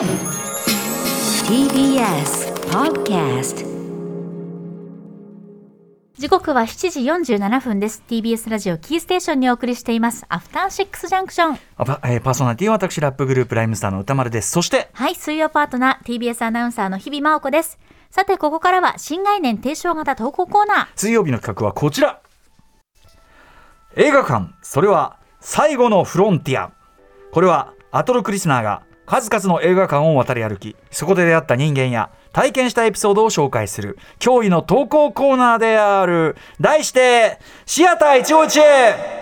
TBS Podcast 時刻は7時47分です。TBS ラジオキーステーションにお送りしています。アフターシックスジャンクションあパ,、えーパーソナリティは私ラップグループライムスターの歌丸です。そしてはい水曜パートナー TBS アナウンサーの日々真央子です。さてここからは新概念提唱型投稿コーナー。水曜日の企画はこちら。映画館。それは最後のフロンティア。これはアトロクリスナーが数々の映画館を渡り歩きそこで出会った人間や体験したエピソードを紹介する驚異の投稿コーナーである題してシアター一期一会。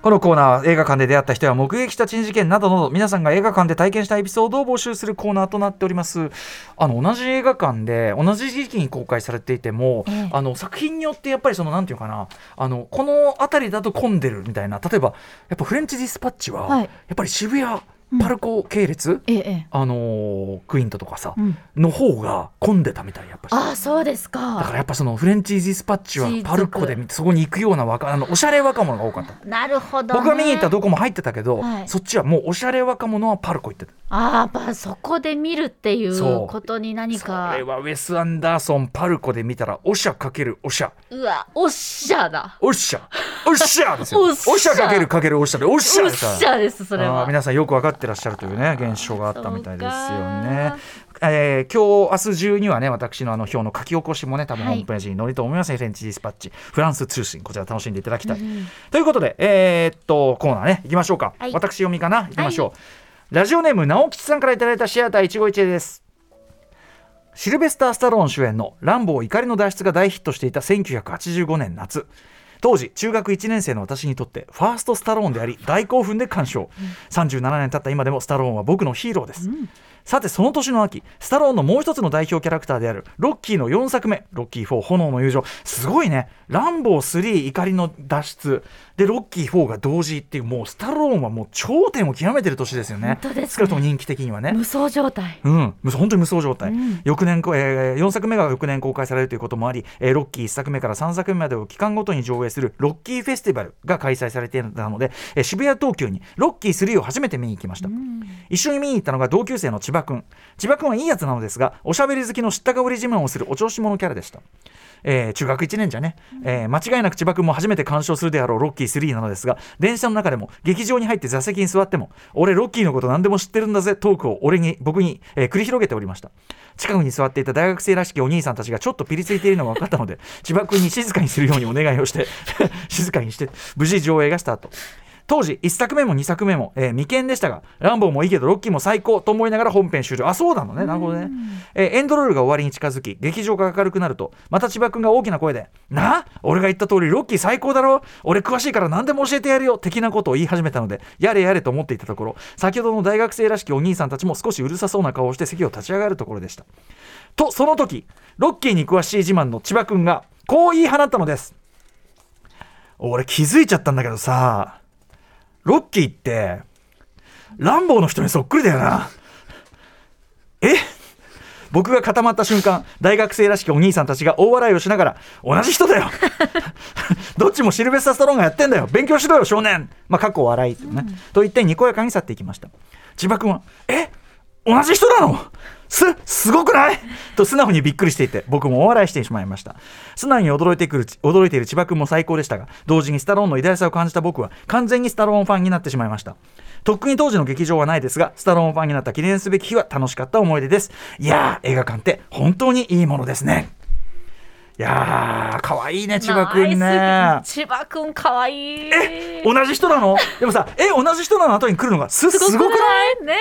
このコーナーは映画館で出会った人や目撃した珍事件などなど皆さんが映画館で体験したエピソードを募集するコーナーとなっております。あの同じ映画館で同じ時期に公開されていても、ええ。あの作品によってやっぱりそのなんていうかなあのこの辺りだと混んでるみたいな例えばやっぱフレンチディスパッチは、はい。やっぱり渋谷パルコ系列、ええあのークイントとかさ、うん。の方が混んでたみたいやっぱし。ああそうですか。だからやっぱそのフレンチディスパッチはパルコでそこに行くような若あのおしゃれ若者が多かった。なるほど、ね、僕が見に行ったどこも入ってたけど、はい。そっちはもうおしゃれ若者はパルコ行ってた。ああそこで見るっていうそう。ことに何そかれはウェス・アンダーソンパルコで見たらおしゃかけるおしゃ。うわおっしゃだ。おっしゃ。おっしゃですよ。おっしゃ。おしゃかけるかけるおっしゃで。おっしゃですからしゃですそれは。皆さんよく分かってらっしゃるというね現象があったみたいですよね。えー今日明日中にはね私のあの表の書き起こしもね多分はい。ホームページに載ると思います、フレンチディスパッチ。フランス通信こちら楽しんでいただきたい、ということでえーっとコーナーね行きましょうか、はい。私読みかな？行きましょう、ラジオネーム直吉さんからいただいたシアター一期一会です。シルベスター・スタローン主演の「ランボー怒りの脱出」が大ヒットしていた1985年夏当時中学1年生の私にとってファーストスタローンであり大興奮で鑑賞、37年経った今でもスタローンは僕のヒーローです、さてその年の秋スタローンのもう一つの代表キャラクターであるロッキーの4作目ロッキー4炎の友情。すごいね。ランボー3怒りの脱出。でロッキー4が同時っていうもうスタローンはもう頂点を極めてる年ですよね。本当ですね。とも人気的にはね。無双状態。うん、無本当に無双状態、うん。翌年こ、えー、4作目が翌年公開されるということもあり、えーロッキー1作目から3作目までを期間ごとに上映するロッキーフェスティバルが開催されていたので、えー渋谷東急にロッキー3を初めて見に行きました、一緒に見に行ったのが同級生の千葉君千葉君はいいやつなのですがおしゃべり好きの知ったかぶり自慢をするお調子者キャラでした。えー中学1年じゃね、えー間違いなく千葉君も初めて鑑賞するであろうロッキー3なのですが電車の中でも劇場に入って座席に座っても俺ロッキーのこと何でも知ってるんだぜトークを俺に僕に、えー繰り広げておりました。近くに座っていた大学生らしきお兄さんたちがちょっとピリついているのが分かったので千葉君に静かにするようにお願いをして 静かにして無事上映がスタート当時1作目も2作目も、えー未見でしたがランボーもいいけどロッキーも最高と思いながら本編終了。あそうなのね。なるほどね、えーエンドロールが終わりに近づき劇場が明るくなるとまた千葉君が大きな声で「な？俺が言った通りロッキー最高だろ？俺詳しいから何でも教えてやるよ」的なことを言い始めたのでやれやれと思っていたところ先ほどの大学生らしきお兄さんたちも少しうるさそうな顔をして席を立ち上がるところでした。とその時ロッキーに詳しい自慢の千葉君がこう言い放ったのです俺気づいちゃったんだけどさロッキーってランボーの人にそっくりだよな。え？僕が固まった瞬間大学生らしきお兄さんたちが大笑いをしながら同じ人だよ。どっちもシルベスタ・スタローンがやってんだよ。勉強しろよ少年。まあ過去笑いっていうね、と言ってにこやかに去っていきました。千葉君はえ？同じ人なの？すすごくない？と素直にびっくりしていて僕もお笑いしてしまいました。素直に驚いてくる驚いている千葉君も最高でしたが同時にスタローンの偉大さを感じた僕は完全にスタローンファンになってしまいました。とっくに当時の劇場はないですがスタローンファンになった記念すべき日は楽しかった思い出です。いやー映画館って本当にいいものですね。いやー可愛いね千葉君ナイね。ス千葉くんかわい。いえ同じ人なの？でもさえ同じ人なの後に来るのがすすごくない？い？ね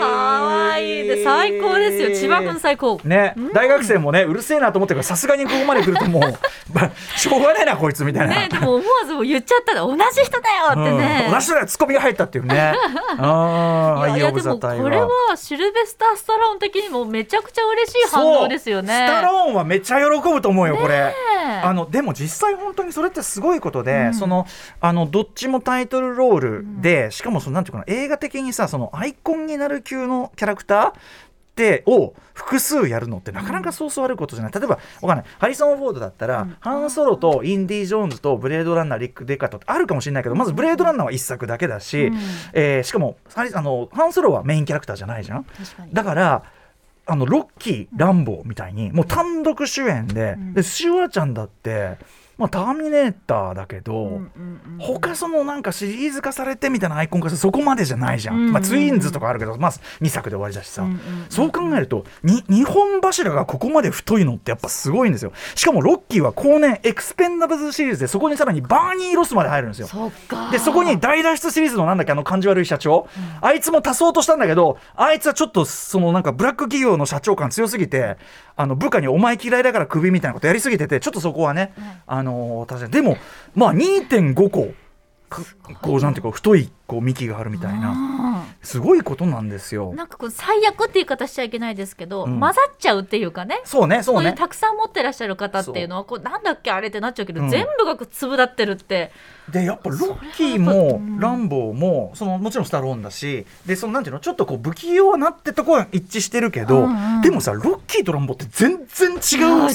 かわい。いいい。で最高ですよ。千葉くん最高。ね、大学生もねうるせえなと思ってるからさすがにここまで来るともう ましょうがねえなこいつみたいな、ねでも思わずもう言っちゃった。ら同じ人だよってね、うん、同じ人だよツッコミが入ったっていうね。ああいやでもこれはシルベスター・スタローン的にもめちゃくちゃ嬉しい反応ですよね。スタローンはめっちゃ喜ぶと思うよこれ。えあのでも実際本当にそれってすごいことで、うん。そのあのどっちもタイトルロールで、しかもそのなんていうかな映画的にさそのアイコンになる級のキャラクターってを複数やるのってなかなかそうそうあることじゃない、例えばわかんない。ハリソン・フォードだったら、ハンソロとインディ・ジョーンズとブレードランナーリック・デカットってあるかもしれないけどまずブレードランナーは1作だけだし、えーしかもハリあのハンソロはメインキャラクターじゃないじゃん。だからあのロッキー、ランボーみたいにもう単独主演で、でシュワちゃんだって、まあ、ターミネーターだけど、うんうんうん他そのなんかシリーズ化されてみたいなアイコン化そこまでじゃないじゃん、うんうんまあ、ツインズとかあるけど、まあ、2作で終わりだしさ、うんうんうんそう考えると2本柱がここまで太いのってやっぱすごいんですよ。しかもロッキーは後年エクスペンダブルズシリーズでそこにさらにバーニー・ロスまで入るんですよ。でそこに大脱出シリーズのなんだっけあの感じ悪い社長、あいつも足そうとしたんだけどあいつはちょっとそのなんかブラック企業の社長感強すぎてあの部下にお前嫌いだからクビみたいなことやりすぎててちょっとそこはね、あの確かにでもまあ2.5個。かこうなんていうか太いこう幹があるみたいなすごいことなんですよ。なんかこう最悪って言い方しちゃいけないですけど、うん。混ざっちゃうっていうかね。そうねそうね。こういうたくさん持ってらっしゃる方っていうのはこうなんだっけあれってなっちゃうけど、うん。全部が粒立ってるって。でやっぱロッキーもうん。ランボーもそのもちろんスタローンだしでそのなんていうのちょっとこう不器用なってとこは一致してるけど、うんうん。でもさロッキーとランボーって全然違う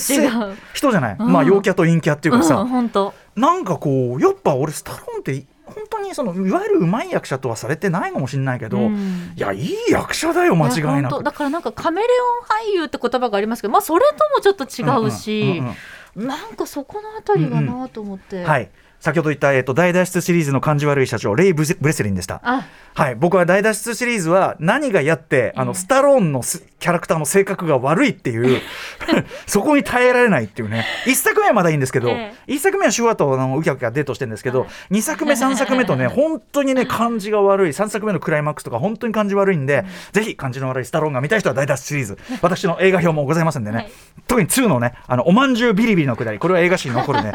人じゃない、うん。まあ陽キャと陰キャっていうかさ、うん本当。なんかこうやっぱ俺スタローンって本当にそのいわゆる上手い役者とはされてないかもしれないけど、うん。いやいい役者だよ間違いなく。当だからなんかカメレオン俳優って言葉がありますけど、まあ、それともちょっと違うし、うんうんうんなんかそこのあたりがなと思って、はい先ほど言った、えっと大脱出シリーズの感じ悪い社長レイ・ブレブレスリンでした。あ。はい、僕は大脱出シリーズは何がやって、あのスタローンのすキャラクターの性格が悪いっていう そこに耐えられないっていうね。一作目はまだいいんですけど、え一作目はシュワとあのウキャウキャデートしてるんですけど、二作目三作目とね 本当にね感じが悪い。三作目のクライマックスとか本当に感じ悪いんで、ぜひ感じの悪いスタローンが見たい人は大脱出シリーズ。私の映画表もございますんでね、はい。特に2のねあのおまんじゅうビリビリのくだり。これは映画史に残るね。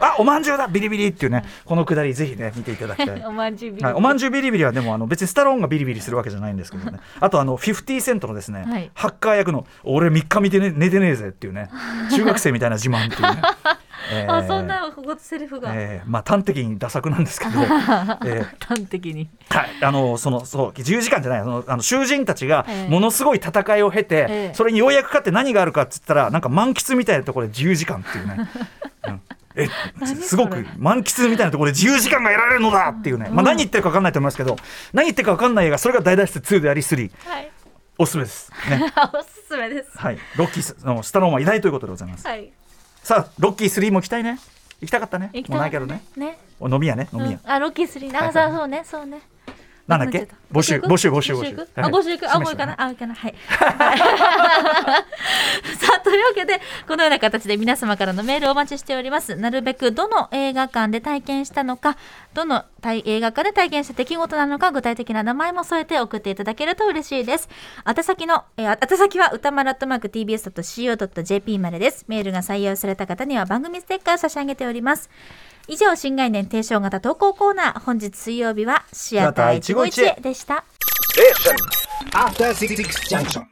あおまんじゅうだビリビリっていうねこのくだりぜひね見ていただきたい。おまんじゅうビリビリ。はい、おまんじゅうビリビリはでもあの別にスタローンがビリビリするわけじゃないんですけどね。あとあの50セントのですね、はい。ハッカー役の俺3日見て、ね、寝てねえぜっていうね中学生みたいな自慢っていうね、えーあそんなセリフが、えーまあ端的にダ作なんですけど、えー端的に。はい、あのそのそう10時間じゃないそのあの囚人たちがええものすごい戦いを経て、ええそれにようやく勝って何があるかっつったらなんか満喫みたいなところで自由時間っていうね。うんえ何すごく満喫みたいなところで自由時間が得られるのだっていうね、まあ、何言ってるか分かんないと思いますけど何言ってるか分かんない映画それが大脱出2であり3はい。おすすめです、ね。おすすめです。はい、ロッキーのスタローンは偉大ということでございます。はい。さあロッキー3も行きたいね。行きたかったね。行きもうたかったないけどね。ね。お飲み屋ね飲み屋、うん、あロッキー3あ、はいそうそうねそうね。なんだっけ？募集募集募集募集。あ募集行く？あもう行かない？あ行かない。はい というわけでこのような形で皆様からのメールをお待ちしております。なるべくどの映画館で体験したのかどの映画館で体験した出来事なのか具体的な名前も添えて送っていただけると嬉しいです。宛先の、えー、宛先は歌丸アットマーク tbs.co.jp までです。メールが採用された方には番組ステッカー差し上げております。以上新概念提唱型投稿コーナー本日水曜日はシアター一期一会でした。After Six Junction.